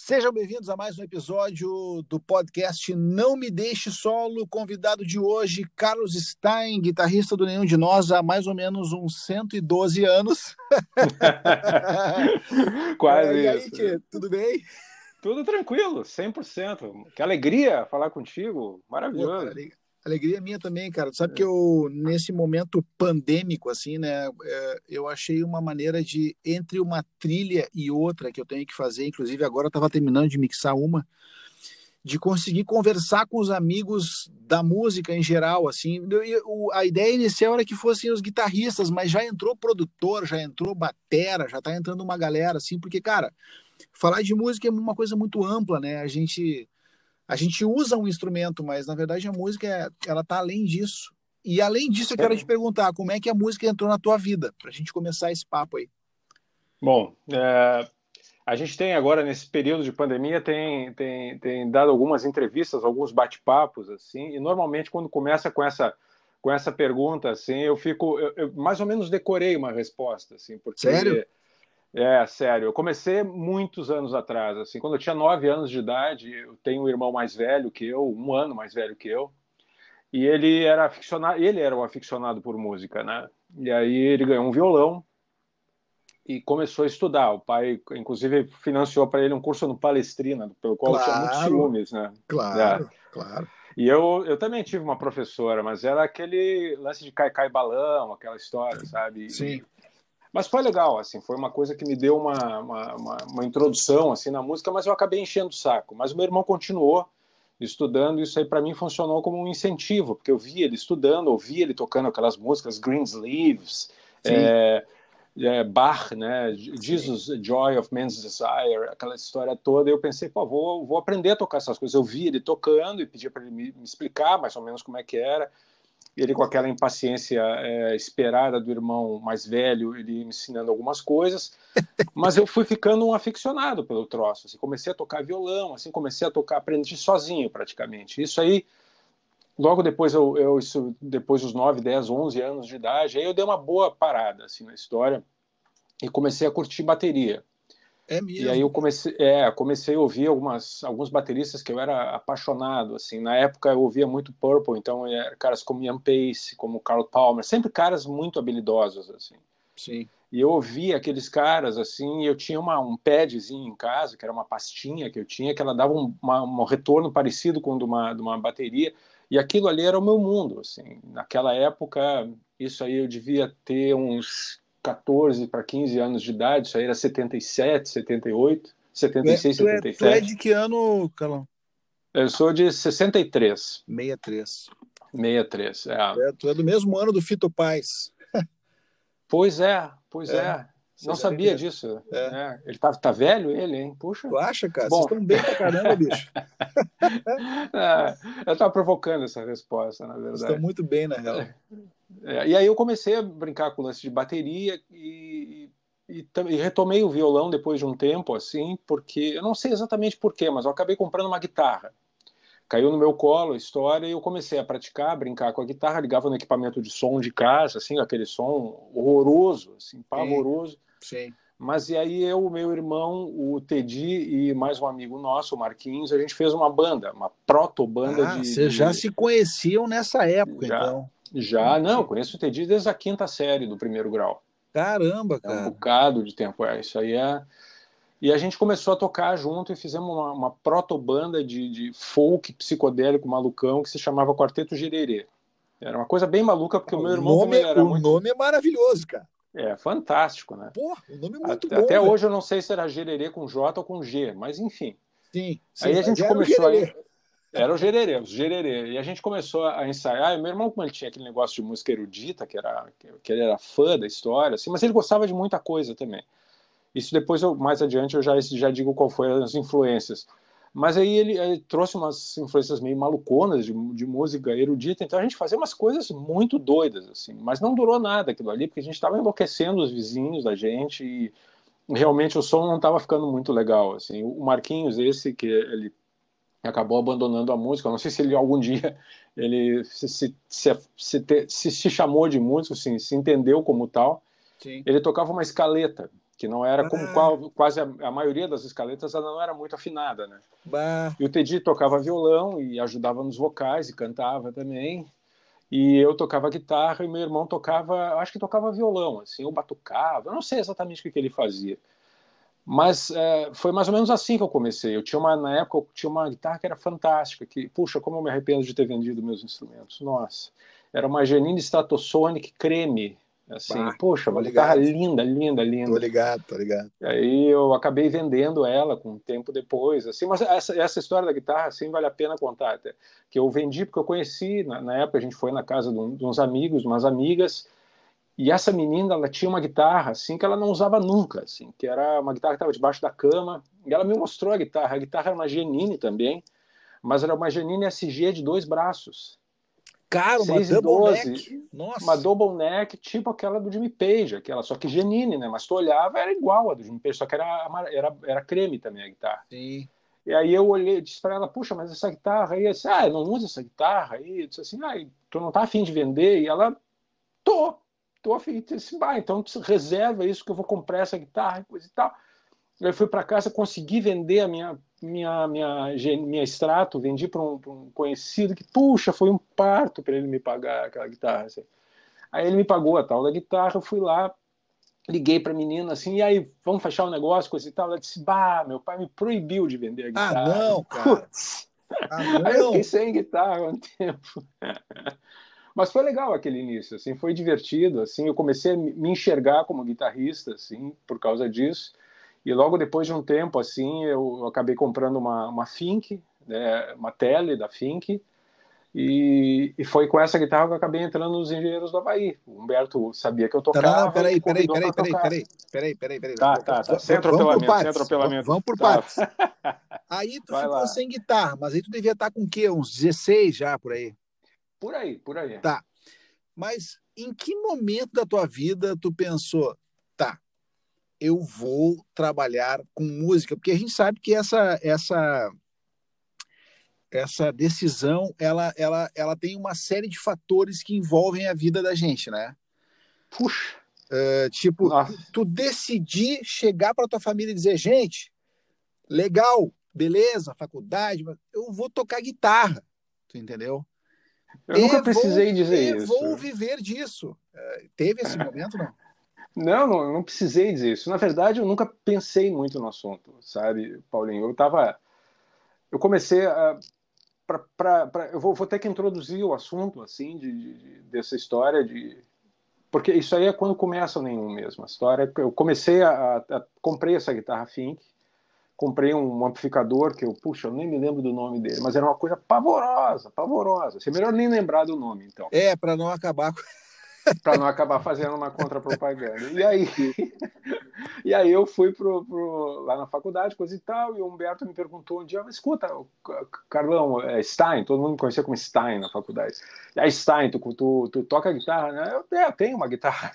Sejam bem-vindos a mais um episódio do podcast Não Me Deixe Solo. Convidado de hoje, Carlos Stein, guitarrista do Nenhum de Nós há mais ou menos uns 112 anos. Quase é, e aí, isso. Tchê, tudo bem? Tudo tranquilo, 100%. Que alegria falar contigo, maravilhoso. Pô, alegria minha também, cara. Sabe é. que eu, nesse momento pandêmico, assim, né, eu achei uma maneira de, entre uma trilha e outra que eu tenho que fazer, inclusive agora eu estava terminando de mixar uma, de conseguir conversar com os amigos da música em geral, assim. A ideia inicial era que fossem os guitarristas, mas já entrou produtor, já entrou batera, já tá entrando uma galera, assim, porque, cara, falar de música é uma coisa muito ampla, né? A gente a gente usa um instrumento, mas na verdade a música ela tá além disso. E além disso, eu quero te perguntar como é que a música entrou na tua vida, para a gente começar esse papo aí. Bom, é, a gente tem agora nesse período de pandemia tem, tem, tem dado algumas entrevistas, alguns bate-papos assim, e normalmente quando começa com essa com essa pergunta assim, eu fico eu, eu mais ou menos decorei uma resposta assim, porque Sério? É, sério. Eu comecei muitos anos atrás. Assim, quando eu tinha nove anos de idade, eu tenho um irmão mais velho que eu, um ano mais velho que eu, e ele era aficionado. Ele era um aficionado por música, né? E aí ele ganhou um violão e começou a estudar. O pai, inclusive, financiou para ele um curso no Palestrina, pelo qual claro, eu tinha muitos ciúmes, né? Claro, é. claro. E eu, eu também tive uma professora, mas era aquele lance de cai-cai balão, aquela história, sabe? Sim. Mas foi legal, assim, foi uma coisa que me deu uma, uma, uma, uma introdução assim na música, mas eu acabei enchendo o saco. Mas o meu irmão continuou estudando, e isso aí para mim funcionou como um incentivo, porque eu via ele estudando, ouvia ele tocando aquelas músicas Greensleeves, é, é, Bach, né, Jesus, Joy of Man's Desire, aquela história toda, e eu pensei, pô, vou, vou aprender a tocar essas coisas. Eu via ele tocando e pedia para ele me, me explicar mais ou menos como é que era, ele com aquela impaciência é, esperada do irmão mais velho, ele me ensinando algumas coisas, mas eu fui ficando um aficionado pelo troço, assim, comecei a tocar violão, assim, comecei a tocar, aprendi sozinho praticamente, isso aí, logo depois, eu, eu isso, depois dos 9, 10, 11 anos de idade, aí eu dei uma boa parada, assim, na história, e comecei a curtir bateria, é mesmo. E aí eu comecei, é, comecei a ouvir algumas, alguns bateristas que eu era apaixonado, assim. Na época eu ouvia muito Purple, então era caras como Ian Pace, como Carl Palmer, sempre caras muito habilidosos, assim. Sim. E eu ouvia aqueles caras, assim, eu tinha uma, um padzinho em casa, que era uma pastinha que eu tinha, que ela dava um, uma, um retorno parecido com o de uma, de uma bateria, e aquilo ali era o meu mundo, assim. Naquela época, isso aí eu devia ter uns 14 para 15 anos de idade, isso aí era 77, 78, 76, tu é, 77. Tu é de que ano, Calão? Eu sou de 63. 63. 63, é. é tu é do mesmo ano do Fito Paz. pois é, pois é. é. Não sabia disso. É. É. Ele tá, tá velho, ele, hein? Puxa. Tu acha, cara? Bom... Vocês estão bem pra caramba, bicho. é, eu tava provocando essa resposta, na verdade. Estão muito bem, na real. É, e aí eu comecei a brincar com o lance de bateria e, e, e, retomei o violão depois de um tempo, assim, porque eu não sei exatamente porquê, mas eu acabei comprando uma guitarra. Caiu no meu colo a história e eu comecei a praticar, a brincar com a guitarra, ligava no equipamento de som de casa, assim, aquele som horroroso, assim, pavoroso. Sim. Mas e aí eu, o meu irmão, o Teddy e mais um amigo nosso, o Marquinhos, a gente fez uma banda, uma proto-banda ah, de... Vocês já de... se conheciam nessa época, já. então. Já, não, conheço o Teddy desde a quinta série do primeiro grau. Caramba, cara. É um bocado de tempo, é. Isso aí é. E a gente começou a tocar junto e fizemos uma, uma proto-banda de, de folk psicodélico malucão que se chamava Quarteto Gererê. Era uma coisa bem maluca, porque o, o meu irmão nome, era O muito... nome é maravilhoso, cara. É, fantástico, né? Porra, o nome é muito até, bom. Até velho. hoje eu não sei se era Gererê com J ou com G, mas enfim. Sim. sim aí a gente começou a. Era o gererê, os gererê. E a gente começou a ensaiar. E meu irmão, como ele tinha aquele negócio de música erudita, que, era, que ele era fã da história, assim, mas ele gostava de muita coisa também. Isso depois, eu, mais adiante, eu já, já digo qual foi as influências. Mas aí ele, ele trouxe umas influências meio maluconas de, de, música erudita, então a gente fazia umas coisas muito doidas, assim. Mas não durou nada aquilo ali, porque a gente estava enlouquecendo os vizinhos da gente e realmente o som não estava ficando muito legal, assim. O Marquinhos, esse que ele acabou abandonando a música. Eu não sei se ele algum dia ele se, se, se, se, se chamou de músico, assim, se entendeu como tal. Sim. Ele tocava uma escaleta, que não era como qual, quase a, a, maioria das escaletas, ela não era muito afinada, né? Bah. E o Teddy tocava violão e ajudava nos vocais e cantava também. E eu tocava guitarra e meu irmão tocava, acho que tocava violão, assim, ou batucava, eu não sei exatamente o que, ele fazia. Mas é, foi mais ou menos assim que eu comecei. Eu tinha uma, na época, eu tinha uma guitarra que era fantástica, que, puxa, como eu me arrependo de ter vendido meus instrumentos. Nossa, era uma Janine Stratosonic creme, Assim, bah, poxa, uma guitarra linda, linda, linda. Tô ligado, tô ligado. E aí eu acabei vendendo ela com um tempo depois, assim, mas essa, essa história da guitarra, assim, vale a pena contar até. Que eu vendi porque eu conheci, na, na época a gente foi na casa de, um, de uns amigos, umas amigas, e essa menina, ela tinha uma guitarra, assim, que ela não usava nunca, assim, que era uma guitarra que estava debaixo da cama, e ela me mostrou a guitarra. A guitarra era uma Genini também, mas era uma Genini SG de dois braços. Cara, uma double neck. Nossa. Uma double neck, tipo aquela do Jimmy Page, aquela, só que Genine, né? Mas tu olhava, era igual a do Jimmy Page, só que era, era, era creme também a guitarra. Sim. E aí eu olhei, disse para ela, puxa, mas essa guitarra aí, eu disse, ah, eu não uso essa guitarra aí, eu disse assim, ah, tu não tá afim de vender? E ela, tô, afim, eu disse, bah, então reserva isso que eu vou comprar essa guitarra e coisa e tal. Eu fui para casa, consegui vender a minha minha, minha, minha extrato, vendi para um, um, conhecido que, puxa, foi um parto para ele me pagar aquela guitarra. Assim. Aí ele me pagou a tal da guitarra, eu fui lá, liguei para a menina assim, e aí, vamos fechar o um negócio, coisa e tal. Ela disse, bah, meu pai me proibiu de vender a guitarra. Ah, não, cara. Ah, não. Aí eu fiquei sem guitarra há um tempo. Mas foi legal aquele início, assim, foi divertido, assim, eu comecei a me enxergar como guitarrista, assim, por causa disso. E logo depois de um tempo, assim, eu acabei comprando uma, uma Fink, né, uma Tele da Fink, e, e, foi com essa guitarra que eu acabei entrando nos Engenheiros do Havaí. O Humberto sabia que eu tocava. Não, peraí, peraí, peraí, peraí, peraí, peraí, peraí, peraí. Tá, tá, tá. Sem atropelamento, sem atropelamento. Vamos por tá. partes. Aí tu Vai ficou lá. sem guitarra, mas aí tu devia estar com o quê? Uns 16 já, por aí? Por aí, por aí. Tá. Mas em que momento da tua vida tu pensou, tá, eu vou trabalhar com música, porque a gente sabe que essa essa essa decisão ela ela ela tem uma série de fatores que envolvem a vida da gente, né? Puxa. Uh, tipo, tu, tu, decidir chegar para tua família e dizer, gente, legal, beleza, faculdade, mas eu vou tocar guitarra, tu entendeu? Eu e nunca precisei dizer isso. Vou viver disso. Uh, teve esse momento, não? Não, não, não precisei dizer isso. Na verdade, eu nunca pensei muito no assunto, sabe, Paulinho? Eu tava. Eu comecei a. Pra, pra, pra eu vou, vou, ter que introduzir o assunto, assim, de, de, dessa história de. Porque isso aí é quando começa nenhum mesmo. A história. Eu comecei a, a. comprei essa guitarra Fink, comprei um amplificador que eu, puxa, eu nem me lembro do nome dele, mas era uma coisa pavorosa, pavorosa. É melhor nem lembrar do nome, então. É, para não acabar com para não acabar fazendo uma contrapropaganda. E aí, e aí eu fui pro, pro, lá na faculdade, coisa e tal, e o Humberto me perguntou um dia, escuta, Carlão, é Stein, todo mundo me conhecia como Stein na faculdade. Aí, Stein, tu, tu, tu toca guitarra, né? Eu, é, eu tenho uma guitarra.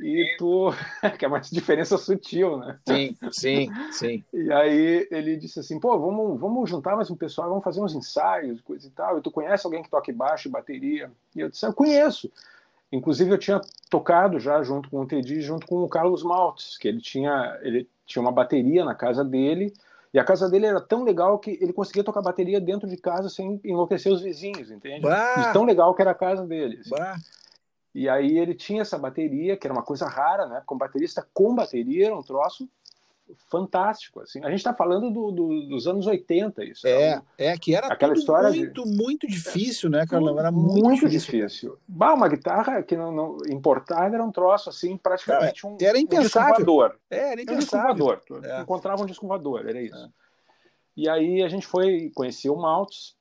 E tu, que é uma diferença sutil, né? Sim, sim, sim. E aí ele disse assim, pô, vamos, vamos juntar mais um pessoal, vamos fazer uns ensaios, coisa e tal. E tu conhece alguém que toque baixo e bateria? E eu disse, eu conheço. Inclusive eu tinha tocado já junto com o Teddy, junto com o Carlos Maltes, que ele tinha, ele tinha uma bateria na casa dele, e a casa dele era tão legal que ele conseguia tocar bateria dentro de casa sem enlouquecer os vizinhos, entende? Bah! tão legal que era a casa dele. Assim. E aí ele tinha essa bateria, que era uma coisa rara, né? Como baterista com bateria, era um troço fantástico. Assim. A gente está falando do, do, dos anos 80, isso. É, é que era aquela história muito, de... muito difícil, né, Carlão? Era muito, muito difícil. difícil. Bah, uma guitarra que não, não importada era um troço assim, praticamente um, era impensável. Um é, era impensável. Um é. Encontrava um disco voador, era isso. É. E aí a gente foi conhecer o Maltz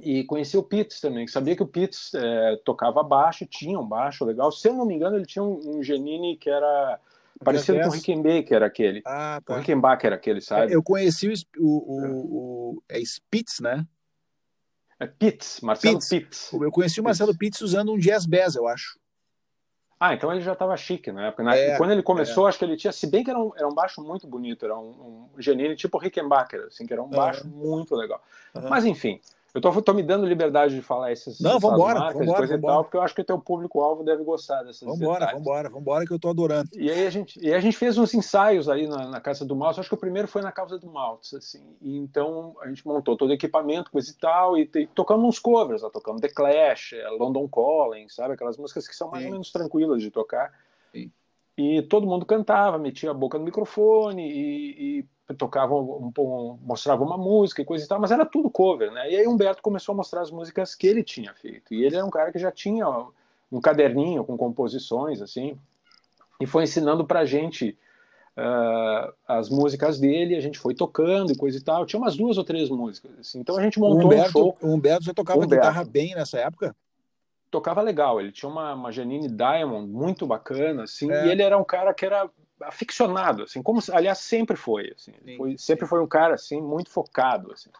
e conheci o Pitts também, que sabia que o Pitts é, tocava baixo, tinha um baixo legal. Se eu não me engano, ele tinha um, um Genini que era Parecido com o Rickenbacker, aquele. Ah, tá. O Rickenbacker, aquele, sabe? Eu conheci o, o, o, é Spitz, né? É Pitts, Marcelo Pitts. Pitts. Eu conheci o Marcelo Pitts usando um Jazz Bass, eu acho. Ah, então ele já estava chique na época. É, Quando ele começou, é. acho que ele tinha, se bem que era um, era um baixo muito bonito, era um, um Genini tipo Rickenbacker, assim, que era um baixo uhum. muito legal. Uhum. Mas enfim, Eu tô, tô me dando liberdade de falar essas, Não, essas vambora, marcas vambora, coisa vambora. e tal, porque eu acho que o teu público-alvo deve gostar dessas Vambora, detalhes. vambora, vambora, que eu tô adorando. E aí a gente, e a gente fez uns ensaios aí na, na casa do Maltz. Acho que o primeiro foi na casa do Maltz, assim. E então a gente montou todo o equipamento, coisa e tal, e, e tocamos uns covers, tocamos The Clash, eh, London Calling, sabe? Aquelas músicas que são mais Sim. ou menos tranquilas de tocar. Sim. E todo mundo cantava, metia a boca no microfone e, e tocava um, um, mostrava uma música e coisa e tal, mas era tudo cover, né? E aí Humberto começou a mostrar as músicas que ele tinha feito. E ele era um cara que já tinha um caderninho com composições, assim, e foi ensinando pra gente uh, as músicas dele, a gente foi tocando e coisa e tal. Tinha umas duas ou três músicas, assim. Então a gente O montou Humberto, um show, o Humberto já tocava Humberto. guitarra bem nessa época? Tocava legal. Ele tinha uma, uma Janine Diamond muito bacana, assim, É. e ele era um cara que era aficionado, assim, como aliás sempre foi, assim, Sim, foi, sempre sim. foi um cara assim muito focado, assim.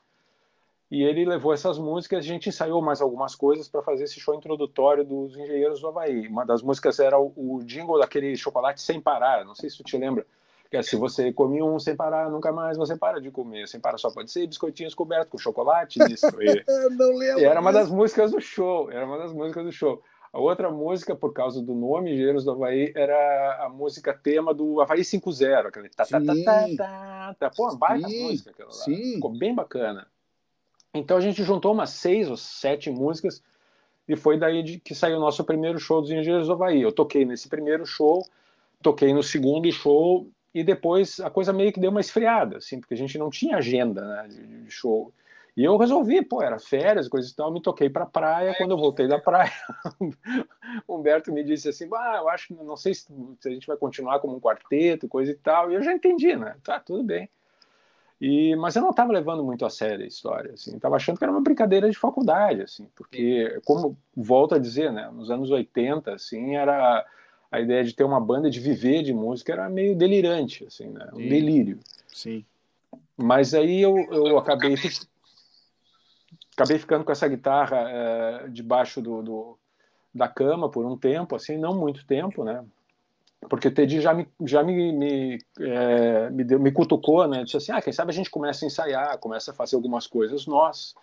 E ele levou essas músicas, a gente ensaiou mais algumas coisas para fazer esse show introdutório dos Engenheiros do Havaí. Uma das músicas era o, o jingle daquele chocolate sem parar, não sei se tu te lembra. Que é, se você come um sem parar, nunca mais você para de comer. Sem parar só pode ser biscoitinhos cobertos com chocolate, isso. E, não lembro. e era uma das músicas do show, era uma das músicas do show. A outra música, por causa do nome Engenheiros do Havaí, era a música tema do Havaí 5.0, aquele tá, tá, tá, tá, tá, tá. Pô, uma baita Sim, música aquela lá. sim. Ficou bem bacana. Então a gente juntou umas seis ou sete músicas e foi daí de, que saiu o nosso primeiro show dos Engenheiros do Havaí. Eu toquei nesse primeiro show, toquei no segundo show e depois a coisa meio que deu uma esfriada, assim, porque a gente não tinha agenda né, de, show. E eu resolvi, pô, era férias, coisa e tal, me toquei pra praia. Quando eu voltei da praia, o Humberto me disse assim: ah, eu acho que não sei se, se a gente vai continuar como um quarteto, coisa e tal. E eu já entendi, né? Tá, tudo bem. E, mas eu não estava levando muito a sério a história, assim, estava achando que era uma brincadeira de faculdade, assim, porque, como volto a dizer, né, nos anos 80, assim, era a ideia de ter uma banda de viver de música era meio delirante, assim, né, um Sim. delírio. Sim. Mas aí eu, eu acabei, acabei ficando com essa guitarra eh, debaixo do, do- da cama por um tempo, assim, não muito tempo, né? Porque o Teddy já me, já me, me, eh, me, deu, me cutucou, né? Disse assim, ah, quem sabe a gente começa a ensaiar, começa a fazer algumas coisas nós.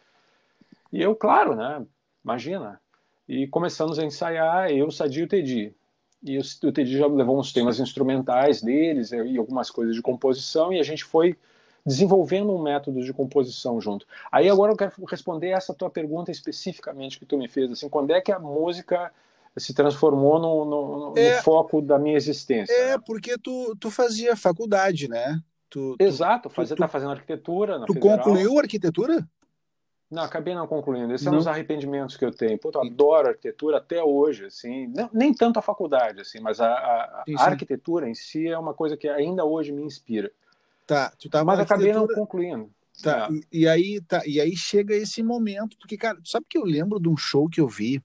E eu, claro, né? Imagina. E começamos a ensaiar, eu, Sadio e o Teddy. E o, o Teddy já levou uns temas instrumentais deles e algumas coisas de composição, e a gente foi desenvolvendo um método de composição junto. Aí agora eu quero responder essa tua pergunta especificamente que tu me fez, assim, quando é que a música se transformou no, no- no É. foco da minha existência? É, né? porque tu, tu fazia faculdade, né? Tu, tu, Exato, fazer, tu- tá fazendo arquitetura na tu federal. concluiu arquitetura? Não, acabei não concluindo. Esses Não. são os arrependimentos que eu tenho. Pô, eu adoro arquitetura até hoje, assim. Não- nem tanto a faculdade, assim, mas a, a- a arquitetura em si é uma coisa que ainda hoje me inspira. Tá, tu tava Mas acabei não concluindo. Tá, É. e, e aí, tá, e aí chega esse momento, porque, cara, sabe que eu lembro de um show que eu vi,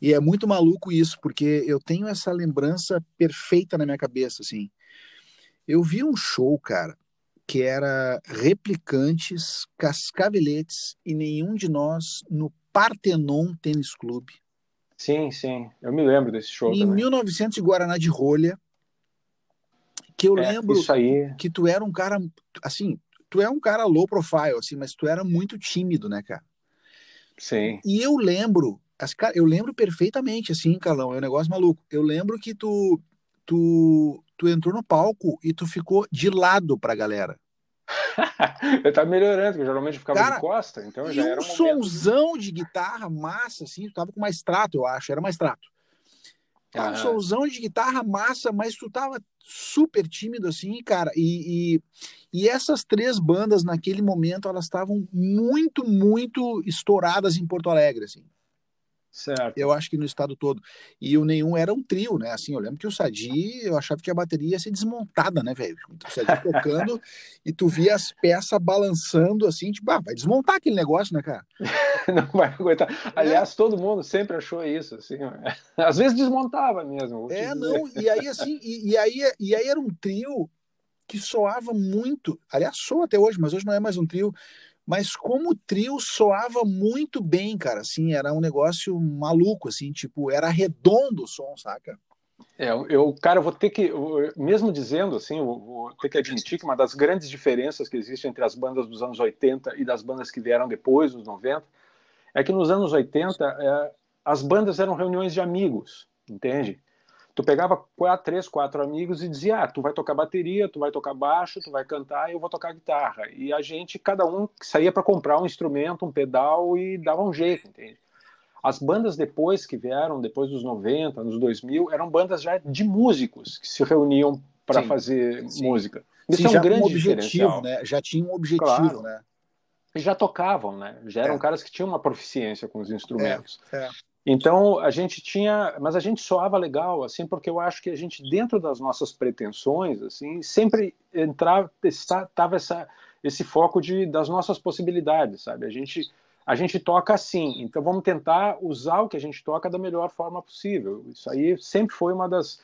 e é muito maluco isso, porque eu tenho essa lembrança perfeita na minha cabeça, assim. Eu vi um show, cara, que era Replicantes, Cascaveletes e nenhum de nós no Partenon Tênis Clube, Sim, sim. Eu me lembro desse show em também. 1900 de Guaraná de Rolha, que eu É, lembro Isso aí. que tu era um cara, assim, tu é um cara low profile, assim, mas tu era muito tímido, né, cara? Sim. E eu lembro, as, cara, eu lembro perfeitamente, assim, Calão, é um negócio maluco. Eu lembro que tu, tu, tu entrou no palco e tu ficou de lado pra galera. eu tava melhorando, porque geralmente eu ficava Cara, de costa, então já um era um momento. sonzão de guitarra massa, assim, tu tava com uma extrato, eu acho, era uma extrato. Tava um Aham. sonzão de guitarra massa, mas tu tava super tímido, assim, cara. E, e, e essas três bandas, naquele momento, elas estavam muito, muito estouradas em Porto Alegre, assim. Certo. Eu acho que no estado todo. E o nenhum era um trio, né? Assim, eu lembro que o Sadi, eu achava que a bateria ia ser desmontada, né, velho? O Sadi tocando e tu via as peças balançando assim, tipo, ah, vai desmontar aquele negócio, né, cara? Não vai aguentar. É. Aliás, todo mundo sempre achou isso, assim. Às vezes desmontava mesmo. É, dizer. não, e aí assim, e, e aí, e aí era um trio que soava muito, aliás, soa até hoje, mas hoje não é mais um trio, mas como trio soava muito bem, cara, assim, era um negócio maluco, assim, tipo, era redondo o som, saca? É, eu, cara, eu vou ter que, mesmo dizendo assim, eu vou ter que admitir que uma das grandes diferenças que existe entre as bandas dos anos 80 e das bandas que vieram depois, dos 90, é que nos anos 80 é, as bandas eram reuniões de amigos, entende? Tu pegava quatro, três, quatro amigos e dizia, ah, tu vai tocar bateria, tu vai tocar baixo, tu vai cantar e eu vou tocar guitarra. E a gente, cada um saía para comprar um instrumento, um pedal e dava um jeito, entende? As bandas depois que vieram, depois dos 90, nos 2000, eram bandas já de músicos que se reuniam para fazer sim. música. Isso sim, é um grande um objetivo, né? Já tinha um objetivo, claro. né? E já tocavam, né? Já eram é. caras que tinham uma proficiência com os instrumentos. É. É. Então a gente tinha, mas a gente soava legal, assim, porque eu acho que a gente dentro das nossas pretensões, assim, sempre entrava, estava essa esse foco de das nossas possibilidades, sabe? A gente a gente toca assim, então vamos tentar usar o que a gente toca da melhor forma possível. Isso aí sempre foi uma das.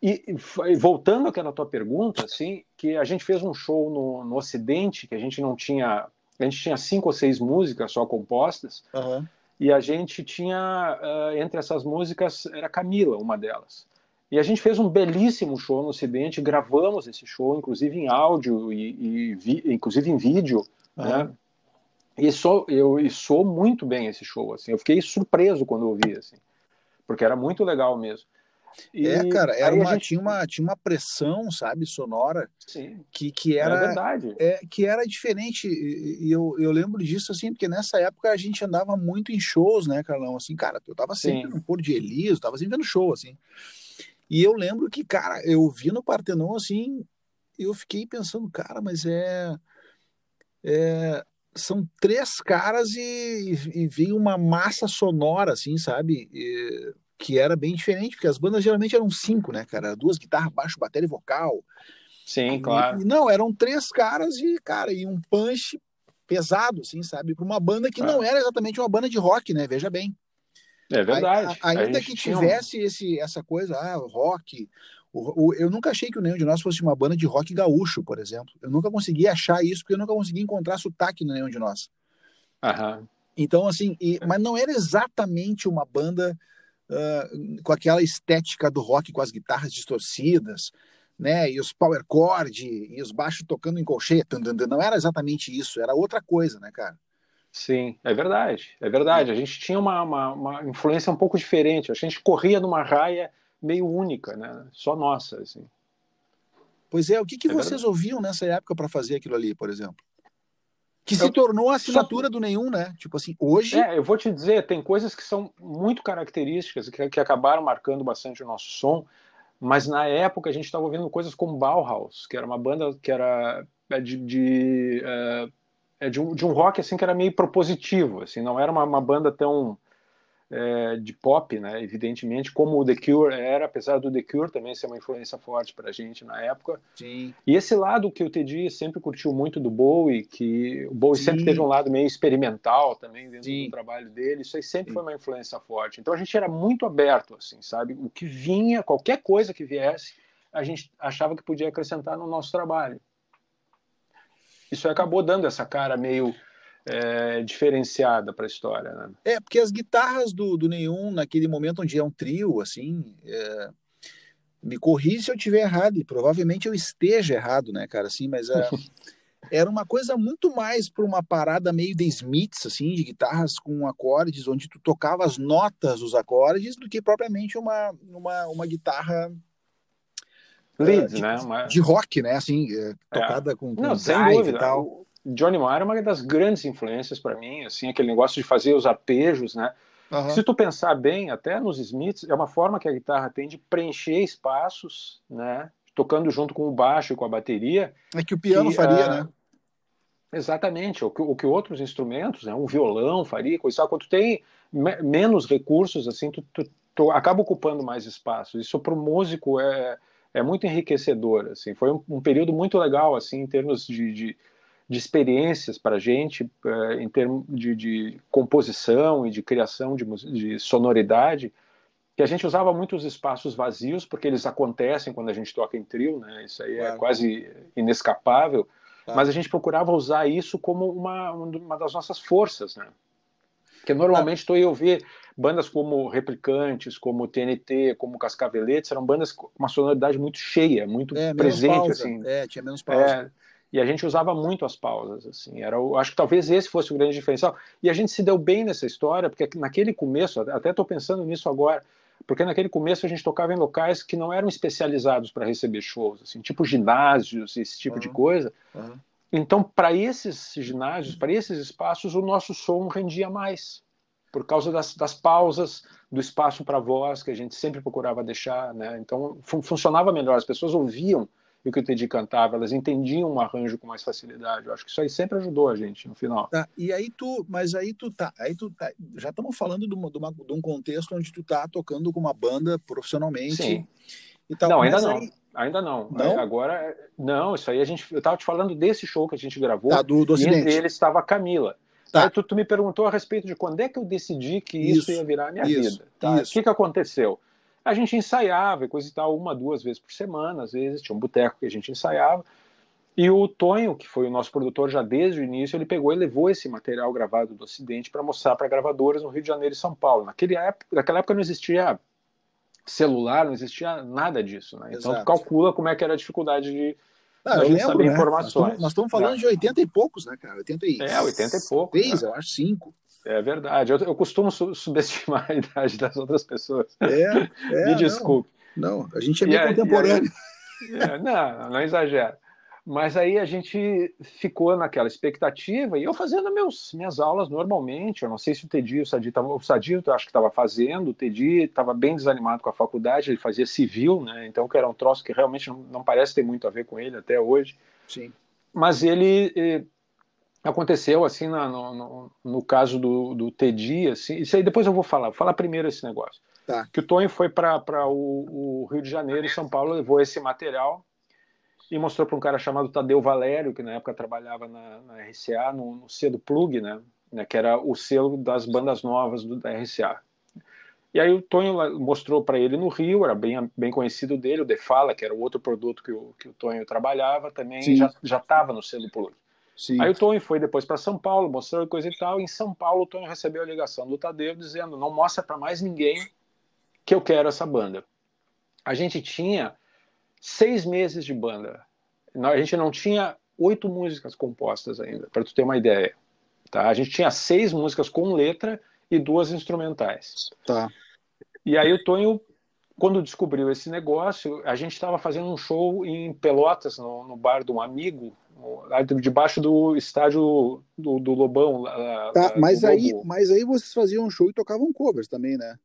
E, e voltando àquela tua pergunta, assim, que a gente fez um show no, no Ocidente, que a gente não tinha. A gente tinha cinco ou seis músicas só compostas, uhum. E a gente tinha, uh, entre essas músicas, era Camila, uma delas. E a gente fez um belíssimo show no Ocidente, gravamos esse show, inclusive em áudio e, e vi, inclusive em vídeo, uhum. né? E sou, eu e sou muito bem esse show, assim. Eu fiquei surpreso quando eu vi, assim. Porque era muito legal mesmo. E é, cara, era uma, gente... tinha, uma, tinha uma pressão, sabe, sonora, Sim, que, que era, é verdade. É, que era diferente. E eu, eu lembro disso, assim, porque nessa época a gente andava muito em shows, né, Carlão? Assim, cara, eu tava sempre Sim. no Pôr de Elias, tava sempre vendo show, assim. E eu lembro que, cara, eu vi no Partenon, assim, eu fiquei pensando, cara, mas é. É, são três caras e, e, veio uma massa sonora, assim, sabe? E, que era bem diferente, porque as bandas geralmente eram cinco, né, cara? Duas guitarras, baixo, bateria e vocal. Sim, e, claro. E, não, eram três caras e, cara, e um punch pesado, assim, sabe? Para uma banda que não era exatamente uma banda de rock, né? Veja bem. É verdade. A, ainda que tivesse um... esse, essa coisa, ah, rock, o, o, eu nunca achei que o Nenhum de Nós fosse uma banda de rock gaúcho, por exemplo. Eu nunca consegui achar isso, porque eu nunca consegui encontrar sotaque no Nenhum de Nós. Aham. Então, assim, e, mas não era exatamente uma banda uh, com aquela estética do rock, com as guitarras distorcidas, né? E os power chord, e os baixos tocando em colcheia. Não era exatamente isso, era outra coisa, né, cara? Sim, é verdade, é verdade. A gente tinha uma, uma, uma influência um pouco diferente. A gente corria numa raia meio única, né? Só nossa, assim. Pois é, o que, que é vocês verdade. ouviam nessa época para fazer aquilo ali, por exemplo? Que se eu, tornou a assinatura só... do nenhum, né? Tipo assim, hoje. É, eu vou te dizer, tem coisas que são muito características, que, que acabaram marcando bastante o nosso som, mas na época a gente estava ouvindo coisas como Bauhaus, que era uma banda que era é, de, de, é, de, um, de um rock assim que era meio propositivo, assim, não era uma, uma banda tão é, de pop, né, evidentemente, como o The Cure era, apesar do The Cure também ser uma influência forte para a gente na época. Sim. E esse lado que o Teddy sempre curtiu muito do Bowie, que o Bowie Sim. sempre teve um lado meio experimental também dentro Sim. do trabalho dele, isso aí sempre foi uma influência forte. Então a gente era muito aberto, assim, sabe? O que vinha, qualquer coisa que viesse, a gente achava que podia acrescentar no nosso trabalho. Isso acabou dando essa cara meio é, diferenciada para a história. Né? É, porque as guitarras do, do Nenhum, naquele momento onde é um trio, assim, é, me corri se eu estiver errado, e provavelmente eu esteja errado, né, cara, assim, mas é, era uma coisa muito mais para uma parada meio de Smiths, assim, de guitarras com acordes, onde tu tocava as notas dos acordes, do que propriamente uma, uma, uma guitarra Leads, de, né? Uma... De rock, né? Assim, é, tocada é. com, com Não, dúvida. e tal. Johnny Marr é uma das grandes influências para mim, assim, aquele negócio de fazer os arpejos, né? Uhum. Se tu pensar bem, até nos Smiths, é uma forma que a guitarra tem de preencher espaços, né? Tocando junto com o baixo e com a bateria. É que o piano que, faria, uh, né? Exatamente, o que, o que outros instrumentos, né, um violão faria, coisa quando tu tem me menos recursos, assim, tu, tu, tu, acaba ocupando mais espaço. Isso para o músico é, é muito enriquecedor, assim. Foi um, um, período muito legal, assim, em termos de, de de experiências para a gente, eh, em termos de, de, composição e de criação de, de, sonoridade, que a gente usava muito os espaços vazios, porque eles acontecem quando a gente toca em trio, né? isso aí é claro. é quase inescapável, claro. mas a gente procurava usar isso como uma, uma das nossas forças. Né? Porque normalmente tu ia ouvir bandas como Replicantes, como TNT, como Cascaveletes, eram bandas com uma sonoridade muito cheia, muito é, presente, assim. É, tinha menos pausa. É, e a gente usava muito as pausas, assim. Era, o, acho que talvez esse fosse o grande diferencial. E a gente se deu bem nessa história, porque naquele começo, até estou pensando nisso agora, porque naquele começo a gente tocava em locais que não eram especializados para receber shows, assim, tipo ginásios, esse tipo uhum. de coisa. Uhum. Então, para esses ginásios, para esses espaços, o nosso som rendia mais, por causa das, das pausas, do espaço para voz que a gente sempre procurava deixar, né? Então, fun funcionava melhor, as pessoas ouviam o que o Teddy cantava, elas entendiam um arranjo com mais facilidade. Eu acho que isso aí sempre ajudou a gente no final. Tá, e aí tu, mas aí tu tá, aí tu tá, já estamos falando de, uma, de, uma, de, um contexto onde tu tá tocando com uma banda profissionalmente. Sim. E tal, não, ainda não. Aí... Ainda não. não. Agora, não, isso aí a gente. Eu estava te falando desse show que a gente gravou. Tá, do, do e entre eles estava a Camila. Tá. Tu, tu, me perguntou a respeito de quando é que eu decidi que isso, isso ia virar a minha isso, vida. Tá? O que, que aconteceu? A gente ensaiava, coisa e tal, uma, duas vezes por semana, às vezes, tinha um boteco que a gente ensaiava. E o Tonho, que foi o nosso produtor já desde o início, ele pegou e levou esse material gravado do Ocidente para mostrar para gravadoras no Rio de Janeiro e São Paulo. Naquele época, naquela época não existia celular, não existia nada disso. Né? Então, tu calcula como é que era a dificuldade de a gente lembro, saber né? informações. Nós estamos falando né? de 80 e poucos, né, cara? 80 e... É, 80 e poucos. 6, né? eu acho, 5. É verdade. Eu, eu costumo su subestimar a idade das outras pessoas. É, é Me desculpe. Não, não, a gente é meio contemporâneo. Aí, é, não, não exagera. Mas aí a gente ficou naquela expectativa e eu fazendo meus, minhas aulas normalmente. Eu não sei se o Tedi, o Sadi, tava, o Sadi eu acho que estava fazendo, o Tedi estava bem desanimado com a faculdade, ele fazia civil, né? Então que era um troço que realmente não, não parece ter muito a ver com ele até hoje. Sim. Mas ele eh, aconteceu assim na, no, no, no, caso do, do Tedi, assim, isso aí depois eu vou falar, vou falar primeiro esse negócio. Tá. Que o Tonho foi para o, o, Rio de Janeiro e São Paulo, levou esse material e mostrou para um cara chamado Tadeu Valério, que na época trabalhava na, na RCA, no, no selo Plug, né, né, que era o selo das bandas novas do, da RCA. E aí o Tonho mostrou para ele no Rio, era bem, bem conhecido dele, o Defala, que era o outro produto que o, que o Tonho trabalhava, também Sim. já estava no selo Plug. Sim. Aí o Tonho foi depois para São Paulo, mostrou coisa e tal. E em São Paulo, o Tonho recebeu a ligação do Tadeu dizendo: não mostra para mais ninguém que eu quero essa banda. A gente tinha seis meses de banda. A gente não tinha oito músicas compostas ainda, para tu ter uma ideia. Tá? A gente tinha seis músicas com letra e duas instrumentais. Tá. E aí o Tonho, quando descobriu esse negócio, a gente estava fazendo um show em Pelotas, no, no bar de um amigo, debaixo do estádio do, do Lobão. Tá, mas, aí, mas aí vocês faziam um show e tocavam covers também, né?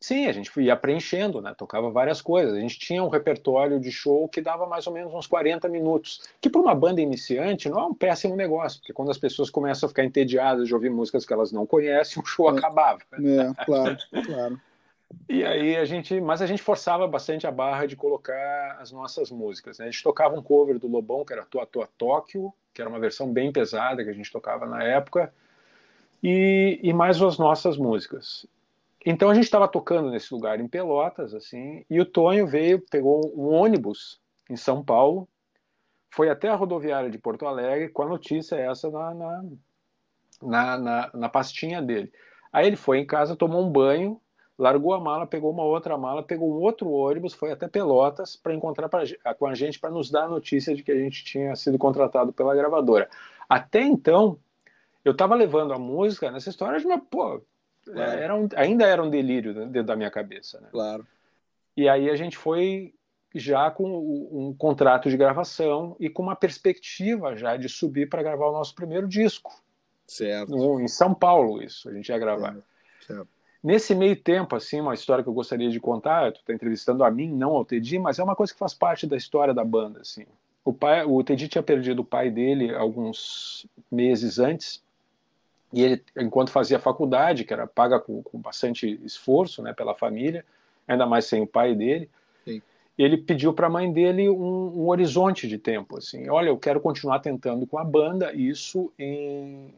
Sim, a gente ia preenchendo, né? Tocava várias coisas. A gente tinha um repertório de show que dava mais ou menos uns 40 minutos, que para uma banda iniciante não é um péssimo negócio, porque quando as pessoas começam a ficar entediadas de ouvir músicas que elas não conhecem, o show é, acabava. É, claro, claro. E aí a gente, mas a gente forçava bastante a barra de colocar as nossas músicas. Né? A gente tocava um cover do Lobão, que era Tua Tua Tóquio, que era uma versão bem pesada que a gente tocava na época, e, e mais as nossas músicas. Então a gente estava tocando nesse lugar em Pelotas, assim, e o Tonho veio, pegou um ônibus em São Paulo, foi até a rodoviária de Porto Alegre com a notícia essa na, na, na, na, na pastinha dele. Aí ele foi em casa, tomou um banho, largou a mala, pegou uma outra mala, pegou um outro ônibus, foi até Pelotas para encontrar pra, com a gente para nos dar a notícia de que a gente tinha sido contratado pela gravadora. Até então, eu estava levando a música nessa história de uma, pô, claro. era um, ainda era um delírio dentro da minha cabeça. Né? Claro. E aí a gente foi já com um contrato de gravação e com uma perspectiva já de subir para gravar o nosso primeiro disco. Certo. No, em São Paulo, isso, a gente ia gravar. Certo. certo. Nesse meio tempo, assim, uma história que eu gostaria de contar, tu está entrevistando a mim, não ao Teddy, mas é uma coisa que faz parte da história da banda, assim. O pai, o Teddy tinha perdido o pai dele alguns meses antes, e ele, enquanto fazia faculdade, que era paga com, com bastante esforço, né, pela família, ainda mais sem o pai dele, Sim. ele pediu para a mãe dele um, um horizonte de tempo, assim, olha, eu quero continuar tentando com a banda, isso em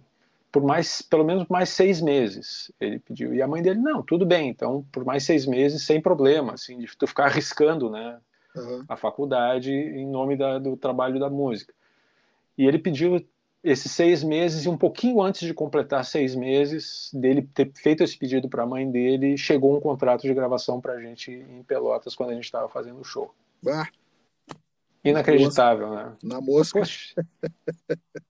por mais, pelo menos mais seis meses, ele pediu. E a mãe dele, não, tudo bem, então por mais seis meses, sem problema, assim, de tu ficar arriscando, né, uhum. a faculdade em nome da, do trabalho da música. E ele pediu esses seis meses e um pouquinho antes de completar seis meses dele ter feito esse pedido para a mãe dele, chegou um contrato de gravação para a gente em Pelotas quando a gente estava fazendo o show. Ah, Inacreditável, na né? Na mosca. Poxa.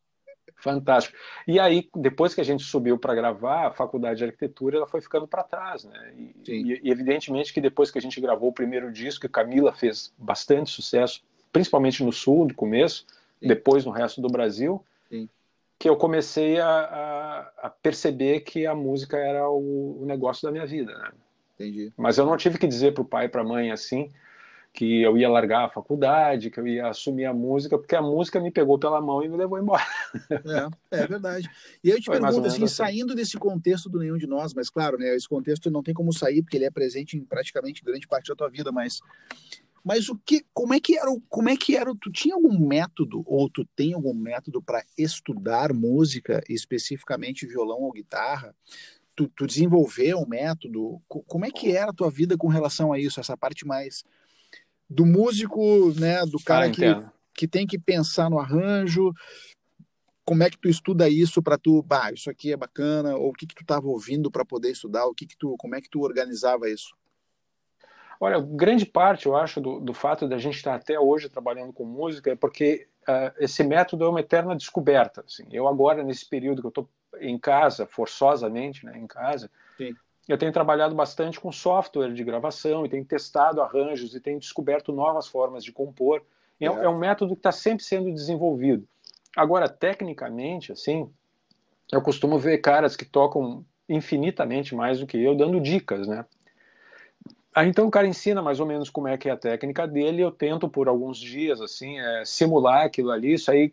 Fantástico. E aí, depois que a gente subiu para gravar, a faculdade de arquitetura ela foi ficando para trás, né? E, e, evidentemente que depois que a gente gravou o primeiro disco, que Camila fez bastante sucesso, principalmente no sul, no começo, Sim. depois no resto do Brasil, Sim. que eu comecei a, a, a, perceber que a música era o, o negócio da minha vida, né? Entendi. Mas eu não tive que dizer para o pai e para a mãe assim que eu ia largar a faculdade, que eu ia assumir a música, porque a música me pegou pela mão e me levou embora. É, é verdade. E eu te Foi pergunto, assim, assim, saindo desse contexto do nenhum de nós, mas claro, né, esse contexto não tem como sair, porque ele é presente em praticamente grande parte da tua vida, mas mas o que, como é que era, como é que era, tu tinha algum método ou tu tem algum método para estudar música, especificamente violão ou guitarra? Tu, tu desenvolveu um método? Como é que era a tua vida com relação a isso, essa parte mais do músico, né, do cara ah, que, que tem que pensar no arranjo. Como é que tu estuda isso para tu, bah, isso aqui é bacana, ou o que que tu estava ouvindo para poder estudar, o que que tu, como é que tu organizava isso? Olha, grande parte, eu acho, do, do fato da gente estar até hoje trabalhando com música é porque uh, esse método é uma eterna descoberta. Assim. Eu agora, nesse período que eu estou em casa, forçosamente, né, em casa, Sim eu tenho trabalhado bastante com software de gravação e tenho testado arranjos e tenho descoberto novas formas de compor. É, é um método que está sempre sendo desenvolvido. Agora, tecnicamente, assim, eu costumo ver caras que tocam infinitamente mais do que eu, dando dicas, né? Aí, então o cara ensina mais ou menos como é que é a técnica dele, eu tento por alguns dias assim é, simular aquilo ali, isso aí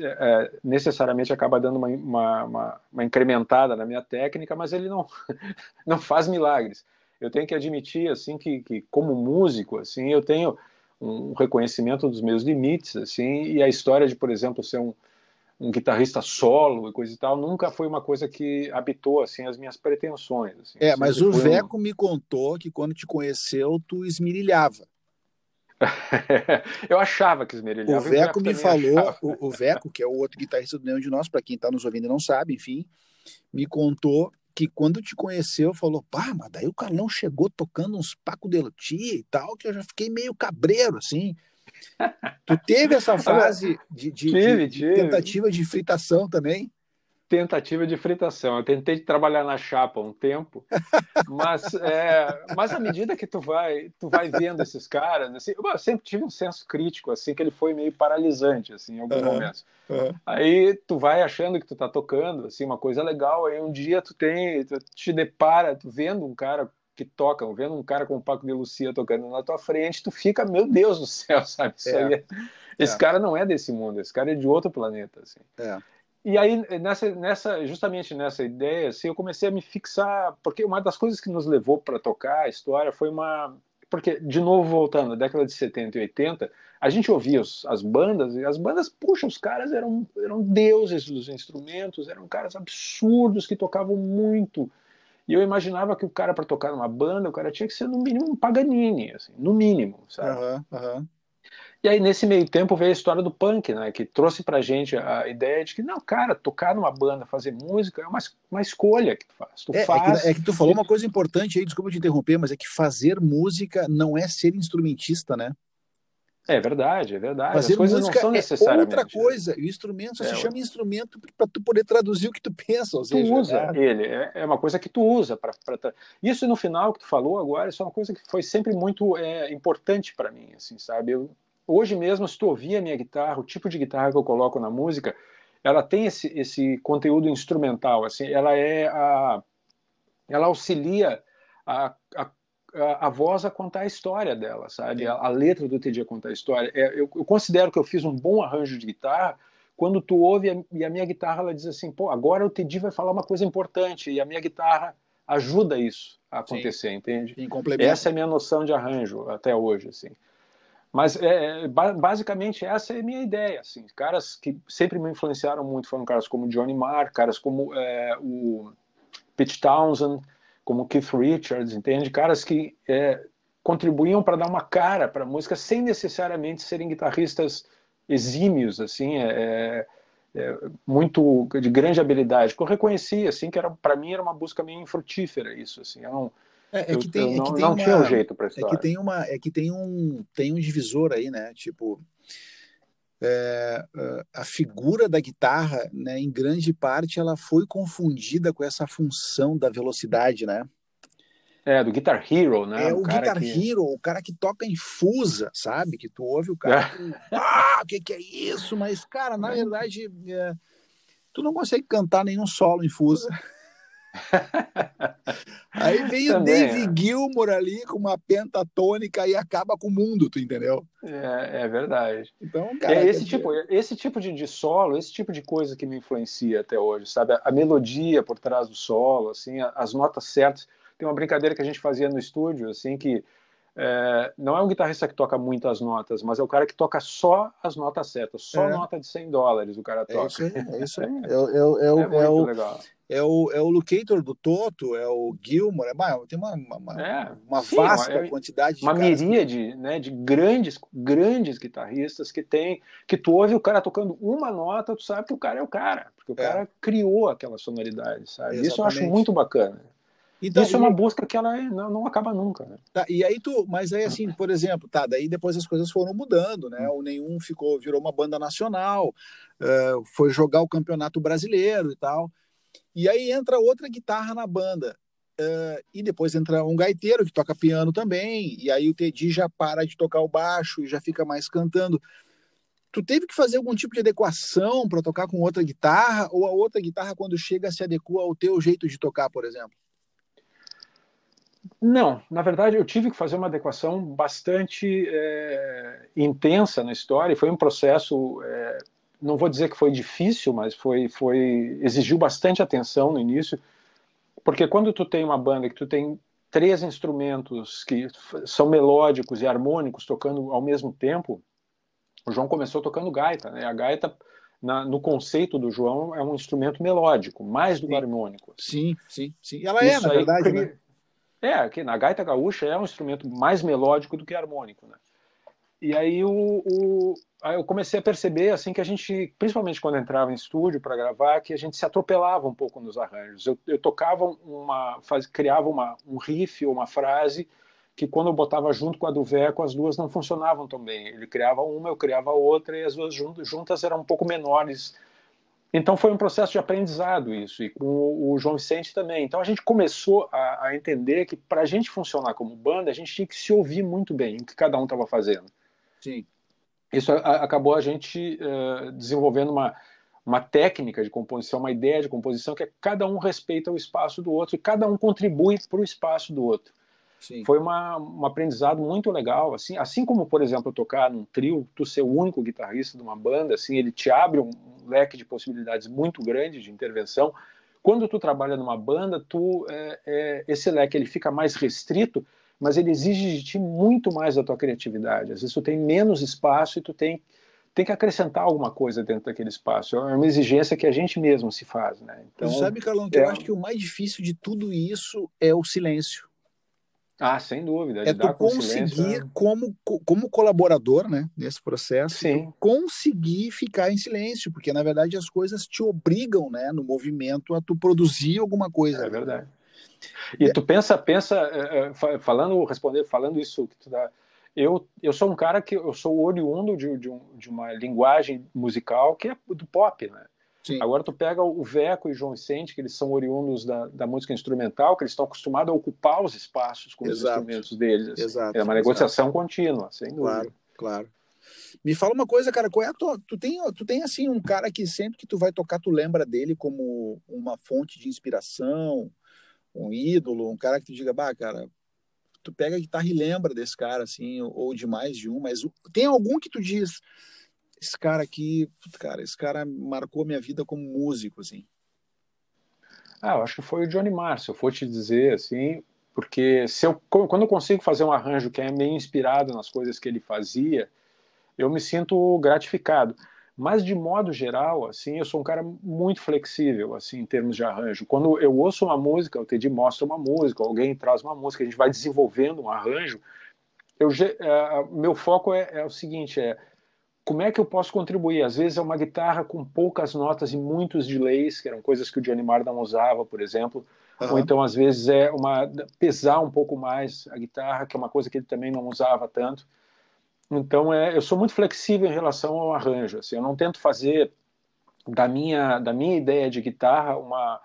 é, necessariamente acaba dando uma, uma, uma, uma, incrementada na minha técnica, mas ele não, não faz milagres. Eu tenho que admitir assim que, que como músico assim eu tenho um reconhecimento dos meus limites assim e a história de por exemplo ser um, um guitarrista solo e coisa e tal nunca foi uma coisa que habitou assim as minhas pretensões. Assim. É, mas o Veco um... me contou que quando te conheceu tu esmirilhava. eu achava que esmerilhava. O Veco me falou, o, o, Veco, que é o outro guitarrista do Nenhum de Nós, para quem está nos ouvindo e não sabe, enfim, me contou que quando te conheceu, falou, pá, mas daí o Carlão chegou tocando uns Paco de Lutia e tal, que eu já fiquei meio cabreiro, assim. tu teve essa fase de, de, tive, de, de tentativa de fritação também? Tentativa de fritação. Eu tentei trabalhar na chapa um tempo, mas, é, mas à medida que tu vai, tu vai vendo esses caras, assim, eu sempre tive um senso crítico, assim, que ele foi meio paralisante, assim, em alguns uhum, momentos. Uhum. Aí tu vai achando que tu tá tocando, assim, uma coisa legal, aí um dia tu tem, tu te depara, tu vendo um cara que toca, vendo um cara com o Paco de Lucia tocando na tua frente, tu fica, meu Deus do céu, sabe? Isso é. é... Esse é. cara não é desse mundo, esse cara é de outro planeta, assim. E aí, nessa, nessa, justamente nessa ideia, assim, eu comecei a me fixar, porque uma das coisas que nos levou para tocar a história foi uma. Porque, de novo, voltando, na década de 70 e 80, a gente ouvia os, as bandas, e as bandas, puxa, os caras eram, eram deuses dos instrumentos, eram caras absurdos que tocavam muito. E eu imaginava que o cara, para tocar numa banda, o cara tinha que ser, no mínimo, um Paganini, assim, no mínimo, sabe? Uhum, uhum. E aí, nesse meio tempo, veio a história do punk, né? Que trouxe pra gente a ideia de que, não, cara, tocar numa banda, fazer música é uma, uma escolha que tu faz. Tu é, faz... É, que, é que tu falou uma coisa importante aí, desculpa te interromper, mas é que fazer música não é ser instrumentista, né? É verdade, é verdade. Fazer As coisas música não são necessariamente. É outra coisa. O instrumento só é, se chama instrumento para tu poder traduzir o que tu pensa. Ou seja, tu usa é... ele, é, é uma coisa que tu usa. Pra, pra, Isso no final que tu falou agora, isso é uma coisa que foi sempre muito é, importante para mim, assim, sabe? Eu hoje mesmo, se tu ouvir a minha guitarra, o tipo de guitarra que eu coloco na música, ela tem esse, esse conteúdo instrumental, assim, ela é a, ela auxilia a, a, a voz a contar a história dela, sabe? A, a letra do TD a contar a história. É, eu, eu, considero que eu fiz um bom arranjo de guitarra quando tu ouve a, e a minha guitarra ela diz assim, pô, agora o TD vai falar uma coisa importante e a minha guitarra ajuda isso a acontecer, Sim. entende? Sim, Essa é a minha noção de arranjo até hoje, assim. Mas é, é basicamente essa é a minha ideia. Assim, caras que sempre me influenciaram muito foram caras como Johnny Marr, caras como é, o Pete Townsend, como Keith Richards, entende? Caras que é, contribuíam para dar uma cara para a música sem necessariamente serem guitarristas exímios, assim. É, é, é, muito de grande habilidade, que eu reconheci assim que era para mim era uma busca meio infrutífera isso assim, eu não é, é que tem, eu, é que tem não uma, tinha um jeito para É que tem uma, é que tem um, tem um divisor aí, né? Tipo, é, a figura da guitarra, né, em grande parte, ela foi confundida com essa função da velocidade, né? É, do Guitar Hero, né? É o, o Guitar que... Hero, o cara que toca em fusa, sabe? Que tu ouve o cara, que, ah, o que, que é isso? Mas, cara, na verdade, é, tu não consegue cantar nenhum solo em fusa. Aí vem o Dave é. Gilmour ali com uma pentatônica e acaba com o mundo, tu entendeu? É, é verdade. Então, cara, é esse tipo, esse tipo de, de, solo, esse tipo de coisa que me influencia até hoje, sabe? A, a melodia por trás do solo, assim, a, as notas certas. Tem uma brincadeira que a gente fazia no estúdio, assim, que é, não é um guitarrista que toca muitas notas, mas é o cara que toca só as notas certas, só é. nota de 100 dólares o cara toca. É isso aí, é isso aí. É, é, é, é, o, legal é o, é o Locator do Toto, é o Gilmore, é, tem uma, uma, é, uma sim, vasta quantidade de Uma miríade né, de grandes, grandes guitarristas que tem, que tu ouve o cara tocando uma nota, tu sabe que o cara é o cara, porque o é. cara criou aquela sonoridade, sabe? Exatamente. Isso eu acho muito bacana. Então, Isso é uma busca que ela não, não acaba nunca. Né? Tá, e aí tu, mas aí assim, por exemplo, tá, daí depois as coisas foram mudando, né? O nenhum ficou, virou uma banda nacional, uh, foi jogar o campeonato brasileiro e tal. E aí entra outra guitarra na banda. Uh, e depois entra um gaiteiro que toca piano também. E aí o Teddy já para de tocar o baixo e já fica mais cantando. Tu teve que fazer algum tipo de adequação para tocar com outra guitarra? Ou a outra guitarra, quando chega, se adequa ao teu jeito de tocar, por exemplo? Não, na verdade eu tive que fazer uma adequação bastante é, intensa na história. Foi um processo é, não vou dizer que foi difícil, mas foi, foi exigiu bastante atenção no início, porque quando tu tem uma banda que tu tem três instrumentos que são melódicos e harmônicos tocando ao mesmo tempo, o João começou tocando gaita, né? A gaita na, no conceito do João é um instrumento melódico, mais do que harmônico. Sim, sim, sim. Ela é, Isso é, na verdade, né? É, que na gaita gaúcha é um instrumento mais melódico do que harmônico, né? E aí o, o, eu comecei a perceber assim que a gente, principalmente quando entrava em estúdio para gravar, que a gente se atropelava um pouco nos arranjos. Eu, eu tocava uma, faz, criava uma, um riff ou uma frase que quando eu botava junto com a do Veco, as duas não funcionavam tão bem. Ele criava uma, eu criava outra e as duas juntas eram um pouco menores. Então foi um processo de aprendizado isso, e com o João Vicente também. Então a gente começou a, a entender que para a gente funcionar como banda, a gente tinha que se ouvir muito bem o que cada um estava fazendo. Sim. Isso a, acabou a gente uh, desenvolvendo uma, uma técnica de composição, uma ideia de composição que é cada um respeita o espaço do outro e cada um contribui para o espaço do outro. Sim. Foi uma, um aprendizado muito legal, assim, assim como, por exemplo, tocar num trio, tu ser o único guitarrista de uma banda, assim, ele te abre um, leque de possibilidades muito grande de intervenção. Quando tu trabalha numa banda, tu é, é, esse leque ele fica mais restrito mas ele exige de ti muito mais da tua criatividade. Às vezes tu tem menos espaço e tu tem, tem que acrescentar alguma coisa dentro daquele espaço. É uma exigência que a gente mesmo se faz, né? Então, sabe, Carlão, que é... eu acho que o mais difícil de tudo isso é o silêncio. Ah, sem dúvida. É tu conseguir, silêncio, né? como, como colaborador, né, nesse processo, Sim. conseguir ficar em silêncio, porque na verdade as coisas te obrigam, né, no movimento a tu produzir alguma coisa. É verdade. E tu pensa, pensa, é, é, falando, responder, falando isso que tu dá, eu, eu sou um cara que eu sou oriundo de, de, um, de uma linguagem musical que é do pop, né? Sim. Agora tu pega o Veco e o João Vicente, que eles são oriundos da, da música instrumental, que eles estão acostumados a ocupar os espaços com exato. os instrumentos deles. Assim. Exato, é uma negociação exato. contínua, sem dúvida. Claro, claro. Me fala uma coisa, cara, qual é a tua, tu tem, tu tem assim um cara que sempre que tu vai tocar tu lembra dele como uma fonte de inspiração, um ídolo, um cara que tu diga, bah, cara, tu pega a guitarra e lembra desse cara, assim, ou de mais de um, mas tem algum que tu diz, esse cara aqui, cara, esse cara marcou minha vida como músico, assim? Ah, eu acho que foi o Johnny Marr, se eu for te dizer, assim, porque se eu, quando eu consigo fazer um arranjo que é meio inspirado nas coisas que ele fazia, eu me sinto gratificado. Mas de modo geral, assim, eu sou um cara muito flexível, assim, em termos de arranjo. Quando eu ouço uma música, o Teddy mostra uma música, alguém traz uma música, a gente vai desenvolvendo um arranjo. Eu, uh, meu foco é, é, o seguinte: é como é que eu posso contribuir? Às vezes é uma guitarra com poucas notas e muitos delays, que eram coisas que o Johnny Marr não usava, por exemplo. Uhum. Ou então, às vezes, é uma pesar um pouco mais a guitarra, que é uma coisa que ele também não usava tanto. Então, é, eu sou muito flexível em relação ao arranjo. Assim, eu não tento fazer da minha, da minha ideia de guitarra uma,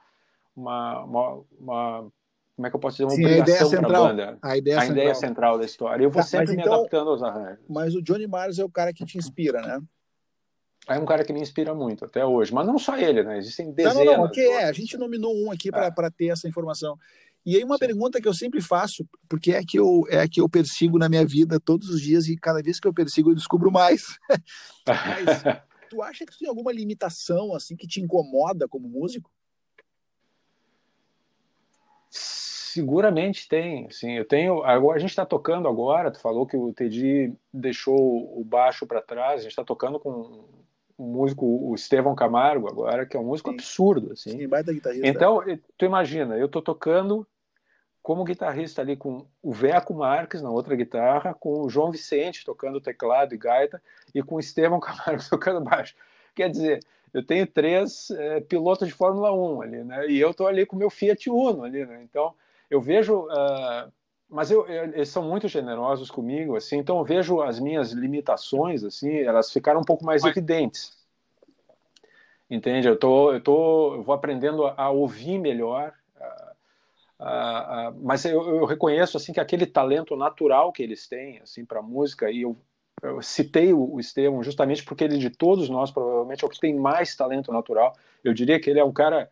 uma, uma, uma como é que eu posso dizer, uma Sim, obrigação para a banda. A ideia, a central. ideia central da história. Eu vou tá, sempre me então, adaptando aos arranjos. Mas o Johnny Mars é o cara que te inspira, né? É um cara que me inspira muito até hoje, mas não só ele, né? Existem dezenas. Não, não, não. Okay, é, a gente nominou um aqui para é. ter essa informação. E aí uma pergunta que eu sempre faço, porque é que eu é que eu persigo na minha vida todos os dias e cada vez que eu persigo eu descubro mais. mas tu acha que tu tem alguma limitação assim que te incomoda como músico? Seguramente tem, sim. Eu tenho. Agora a gente está tocando agora. Tu falou que o Teddy deixou o baixo para trás. A gente está tocando com um músico, o Estevão Camargo agora, que é um músico sim. absurdo, assim. Sim, baita guitarrista. Então, tu imagina, eu tô tocando como guitarrista ali com o Veco Marques na outra guitarra, com o João Vicente tocando teclado e gaita e com o Estevão Camargo tocando baixo. Quer dizer, eu tenho três é, pilotos de Fórmula 1 ali, né? E eu tô ali com o meu Fiat Uno ali, né? Então, eu vejo, uh, mas eu, eles são muito generosos comigo, assim, então eu vejo as minhas limitações, assim, elas ficaram um pouco mais mas... evidentes. Entende? Eu tô, eu tô, eu vou aprendendo a, a ouvir melhor, uh, uh, mas eu, eu, reconheço assim que aquele talento natural que eles têm, assim, para música, e eu, eu citei o, o Estevam justamente porque ele de todos nós provavelmente é o que tem mais talento natural. Eu diria que ele é um cara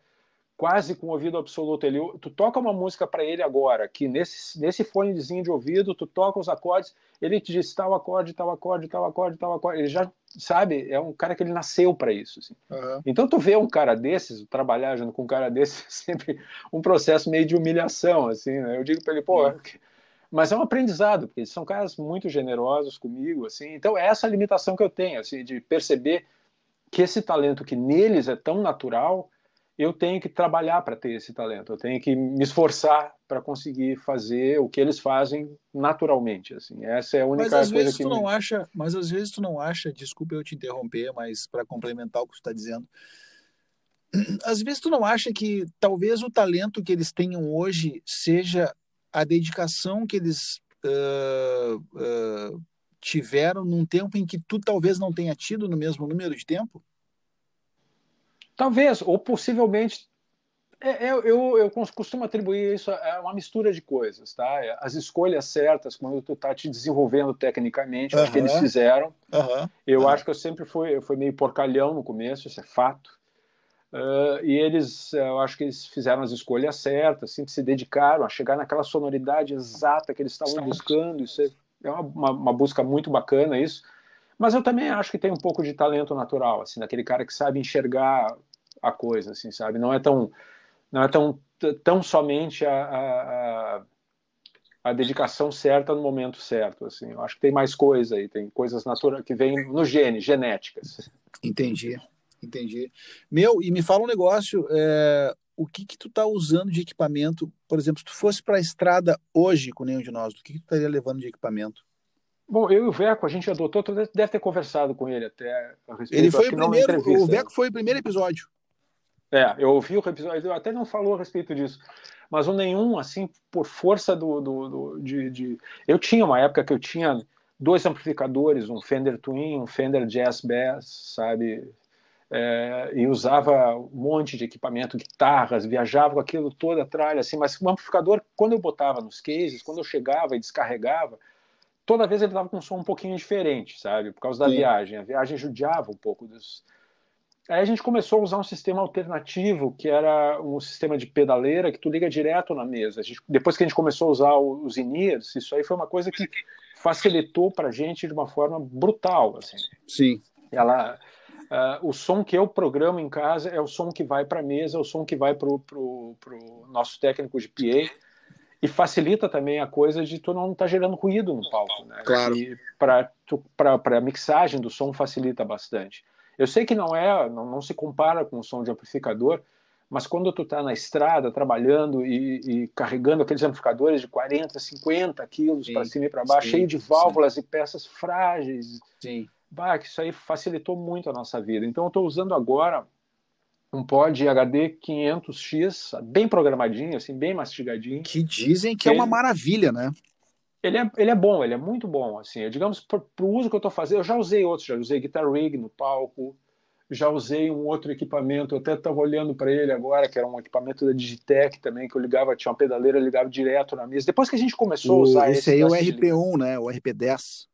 quase com ouvido absoluto. Ele, tu toca uma música para ele agora, que nesse, nesse fonezinho de ouvido, tu toca os acordes, ele te diz tal acorde, tal acorde, tal acorde, tal acorde. Ele já sabe, é um cara que ele nasceu para isso. Assim. Uhum. Então tu vê um cara desses, trabalhar junto com um cara desses, é sempre um processo meio de humilhação, assim, né? Eu digo para ele, pô, uhum. mas é um aprendizado, porque eles são caras muito generosos comigo, assim. Então é essa limitação que eu tenho, assim, de perceber que esse talento que neles é tão natural, eu tenho que trabalhar para ter esse talento, eu tenho que me esforçar para conseguir fazer o que eles fazem naturalmente, assim. Essa é a única mas às coisa vezes que tu me... não acha, mas às vezes tu não acha, desculpa eu te interromper, mas para complementar o que tu está dizendo, às vezes tu não acha que talvez o talento que eles tenham hoje seja a dedicação que eles uh, uh, tiveram num tempo em que tu talvez não tenha tido no mesmo número de tempo? Talvez, ou possivelmente. É, é, eu, eu costumo atribuir isso a uma mistura de coisas, tá? As escolhas certas, quando tu tá te desenvolvendo tecnicamente, uhum. acho que eles fizeram. Uhum. Eu uhum. acho que eu sempre fui, eu fui meio porcalhão no começo, isso é fato. Uh, e eles, eu acho que eles fizeram as escolhas certas, assim, se dedicaram a chegar naquela sonoridade exata que eles estavam buscando. Isso é, é uma, uma, uma busca muito bacana, isso. Mas eu também acho que tem um pouco de talento natural, assim, daquele cara que sabe enxergar a coisa, assim, sabe? Não é tão, não é tão, tão somente a, a, a dedicação certa no momento certo, assim. Eu acho que tem mais coisa aí, tem coisas naturais que vêm no gene, genéticas. Entendi, entendi. Meu, e me fala um negócio, é, o que que tu tá usando de equipamento? Por exemplo, se tu fosse para a estrada hoje com nenhum de nós, o que que tu estaria levando de equipamento? Bom, eu e o Veco, a gente adotou, deve ter conversado com ele até a respeito. Ele foi o primeiro, o Veco foi o primeiro episódio. É, eu ouvi o episódio, até não falou a respeito disso, mas o nenhum, assim, por força do, do, do de, de, Eu tinha uma época que eu tinha dois amplificadores, um Fender Twin, um Fender Jazz Bass, sabe? É, e usava um monte de equipamento, guitarras, viajava com aquilo toda a tralha, assim, mas o amplificador, quando eu botava nos cases, quando eu chegava e descarregava, toda vez ele estava com um som um pouquinho diferente, sabe? Por causa da Sim. viagem. A viagem judiava um pouco dos. Aí a gente começou a usar um sistema alternativo, que era um sistema de pedaleira que tu liga direto na mesa. Gente, depois que a gente começou a usar os in-ears, isso aí foi uma coisa que facilitou para a gente de uma forma brutal. Assim. Sim. Ela, uh, o som que eu programo em casa é o som que vai para a mesa, é o som que vai para o nosso técnico de PA e facilita também a coisa de tu não estar tá gerando ruído no palco, né? Claro. Para a mixagem do som facilita bastante. Eu sei que não é, não, não se compara com o som de amplificador, mas quando tu está na estrada trabalhando e, e, carregando aqueles amplificadores de 40, 50 quilos para cima e para baixo, sim, cheio de válvulas sim. e peças frágeis, sim. bah, que isso aí facilitou muito a nossa vida. Então eu estou usando agora um pod HD 500X, bem programadinho, assim, bem mastigadinho. Que dizem que é uma maravilha, né? Ele é, ele é bom, ele é muito bom, assim. Digamos, para o uso que eu estou fazendo, eu já usei outros, já usei Guitar Rig no palco, já usei um outro equipamento, eu até estava olhando para ele agora, que era um equipamento da Digitec também, que eu ligava, tinha uma pedaleira, eu ligava direto na mesa. Depois que a gente começou o, a usar esse... Esse aí é o RP1, né? O RP10.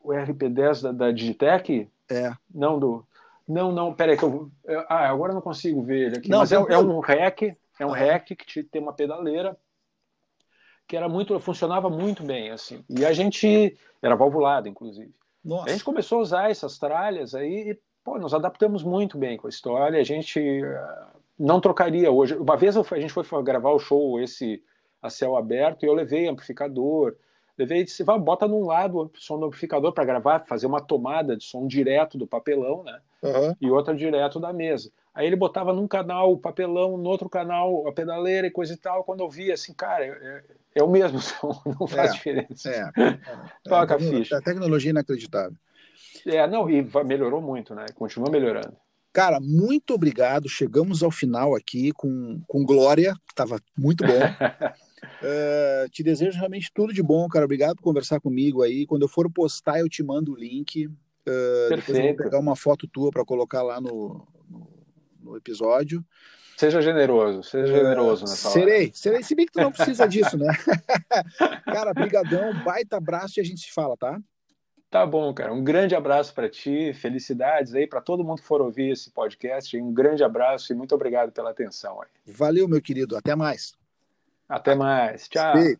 O RP10 da, da Digitec? É. Não, do... Não, não, peraí que eu... Ah, agora eu não consigo ver ele aqui. Não, Mas é, é, um REC, é um REC que tem uma pedaleira que era muito, funcionava muito bem, assim. E a gente... Era valvulado, inclusive. Nossa. A gente começou a usar essas tralhas aí e, pô, nos adaptamos muito bem com a história. A gente uh, não trocaria hoje. Uma vez a gente foi gravar o show esse a céu aberto e eu levei amplificador, levei disse, vai, bota num lado o som do amplificador para gravar, fazer uma tomada de som direto do papelão, né? Uhum. E outra direto da mesa. Aí ele botava num canal o papelão, no outro canal a pedaleira e coisa e tal. Quando eu via, assim, cara, é, é o mesmo som, não faz é, diferença. É, é, Toca a ficha. A tecnologia é inacreditável. É, não, e melhorou muito, né? Continua melhorando. Cara, muito obrigado. Chegamos ao final aqui com, com Glória, estava muito bom. uh, te desejo realmente tudo de bom, cara. Obrigado por conversar comigo aí. Quando eu for postar, eu te mando o link. Uh, depois eu vou pegar uma foto tua para colocar lá no, no, no episódio. Seja generoso, seja generoso nessa Serei, hora. serei, se bem que tu não precisa disso, né? cara, brigadão, baita abraço e a gente se fala, tá? Tá bom, cara. Um grande abraço para ti, felicidades aí para todo mundo que for ouvir esse podcast. Um grande abraço e muito obrigado pela atenção aí. Valeu, meu querido. Até mais. Até mais. Tchau.